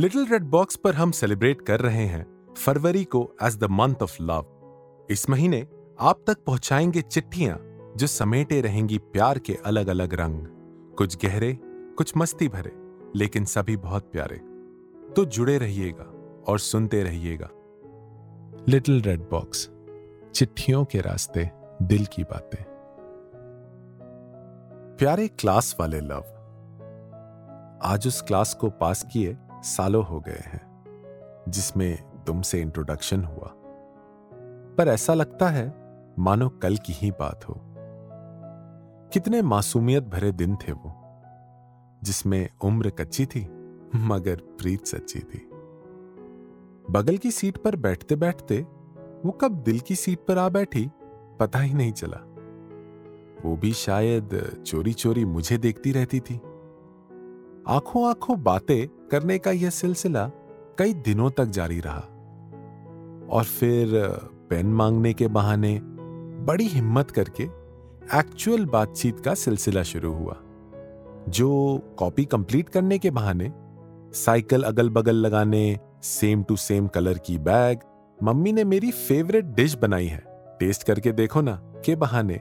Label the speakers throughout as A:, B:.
A: Little red box पर हम celebrate कर रहे हैं फरवरी को as the month of love इस महीने आप तक पहुंचाएँगे चिट्ठियाँ जो समेटे रहेंगी प्यार के अलग अलग रंग। कुछ गहरे, कुछ मस्ती भरे, लेकिन सभी बहुत प्यारे। तो जुड़े रहिएगा और सुनते रहिएगा। लिटिल रेड बॉक्स चिट्ठियों के रास्ते दिल की बातें। प्यारे क्लास वाले लव, आज उस क्लास को पास किए सालों हो गए हैं, जिसमें तुमसे इंट्रोडक्शन हुआ। पर ऐसा लगता है, मानो कल की ही बात हो। कितने मासूमियत भरे दिन थे वो, जिसमें उम्र कच्ची थी, मगर प्रीत सच्ची थी। बगल की सीट पर बैठते बैठते वो कब दिल की सीट पर आ बैठी, पता ही नहीं चला। वो भी शायद चोरी चोरी मुझे देखती रहती थी। आँखों आँखों बातें करने का यह सिलसिला कई दिनों तक जारी रहा। और फिर पेन मांगने के बहाने बड़ी हिम्मत करके एक्चुअल बातचीत का सिलसिला शुरू हुआ, जो कॉपी कंप्लीट करने के बहाने साइकिल अगल बगल लगाने, सेम टू सेम कलर की बैग, मम्मी ने मेरी फेवरेट डिश बनाई है, टेस्ट करके देखो ना, के बहाने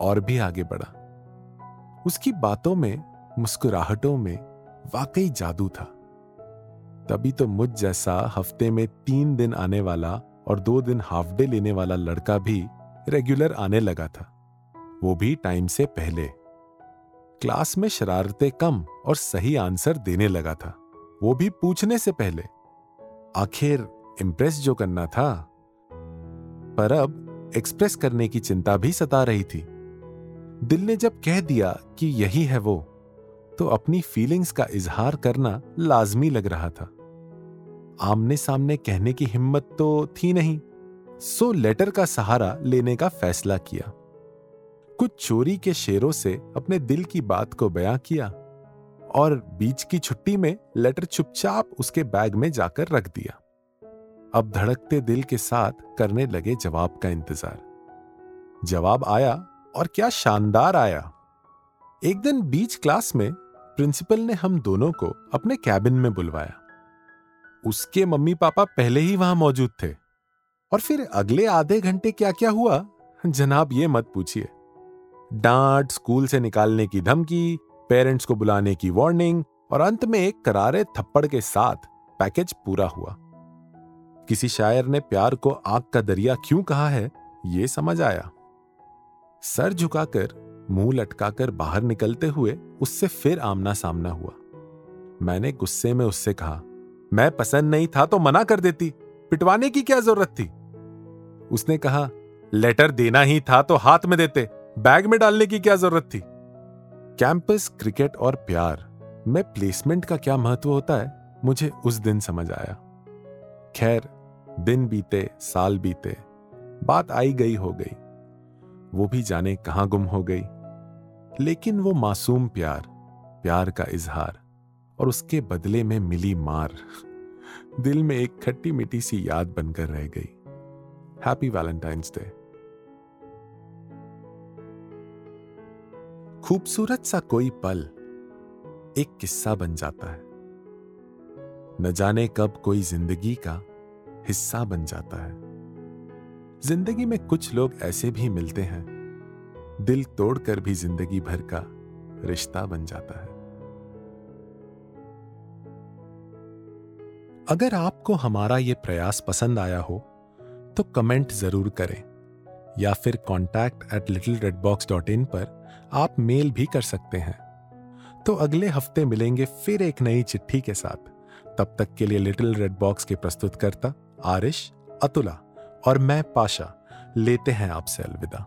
A: और भी आगे बढ़ा। उसकी बातों में, मुस्कुराहटों में वाकई जादू था। तभी तो मुझ जैसा हफ़्ते में तीन दिन आने वाला और दो दिन हाफ़ डे लेने वाला लड़का भी रेगुलर आने लगा था। वो भी टाइम से पहले। क्लास में शरारतें कम और सही आंसर देने लगा था। वो भी पूछने से पहले। आखिर इम्प्रेस जो करना था, पर अब एक्सप्रेस करने की चिंता भी सता रही थी। दिल ने जब कह दिया कि यही है वो तो अपनी फीलिंग्स का इजहार करना लाजमी लग रहा था। आमने सामने कहने की हिम्मत तो थी नहीं। सो लेटर का सहारा लेने का फैसला किया। कुछ चोरी के शेरों से अपने दिल की बात को बयां किया और बीच की छुट्टी में लेटर चुपचाप उसके बैग में जाकर रख दिया। अब धड़कते दिल के साथ करने लगे जवाब का इंतज़ार। जवाब आया और क्या शानदार आया। एक दिन बीच क्लास में प्रिंसिपल ने हम दोनों को अपने कैबिन में बुलवाया। उसके मम्मी पापा पहले ही वहाँ मौजूद थे। और फिर अगले आधे घंटे क्या क्या हुआ? जनाब, ये मत पूछिए। डांट, स्कूल से निकालने की धमकी, पेरेंट्स को बुलाने की वार्निंग और अंत में एक करारे थप्पड़ के साथ पैकेज पूरा हुआ। किसी शायर ने प्यार को आग का दरिया क्यों कहा है, ये समझ आया। सर झुकाकर, मुँह लटकाकर बाहर निकलते हुए उससे फिर आमना सामना हुआ। मैंने गुस्से में उससे कहा मैं पसंद नहीं था तो मना कर देती। पिटवाने की क्या ज़रूरत थी? उसने कहा, लेटर देना ही था तो हाथ में देते। बैग में डालने की क्या ज़रूरत थी? कैंपस, क्रिकेट और प्यार में प्लेसमेंट का क्या महत्व होता है, मुझे उस दिन समझ आया। खैर, दिन बीते, साल बीते, बात आई गई हो गई। वो भी जाने कहाँ गुम हो गई। लेकिन वो मासूम प्यार प्यार का इजहार। और उसके बदले में मिली मार। दिल में एक खट्टी मिट्टी सी याद बनकर रह गई। हैप्पी वैलेंटाइंस डे खूबसूरत सा कोई पल एक किस्सा बन जाता है। न जाने कब कोई ज़िंदगी का हिस्सा बन जाता है। ज़िंदगी में कुछ लोग ऐसे भी मिलते हैं, दिल तोड़कर भी ज़िंदगी भर का रिश्ता बन जाता है। अगर आपको हमारा ये प्रयास पसंद आया हो तो कमेंट ज़रूर करें, या फिर contact at little red box dot in पर आप मेल भी कर सकते हैं। तो अगले हफ़्ते मिलेंगे फिर एक नई चिट्ठी के साथ। तब तक के लिए लिटिल रेड बॉक्स के प्रस्तुतकर्ता आरिश, अतुला और मैं पाशा, लेते हैं आपसे अलविदा।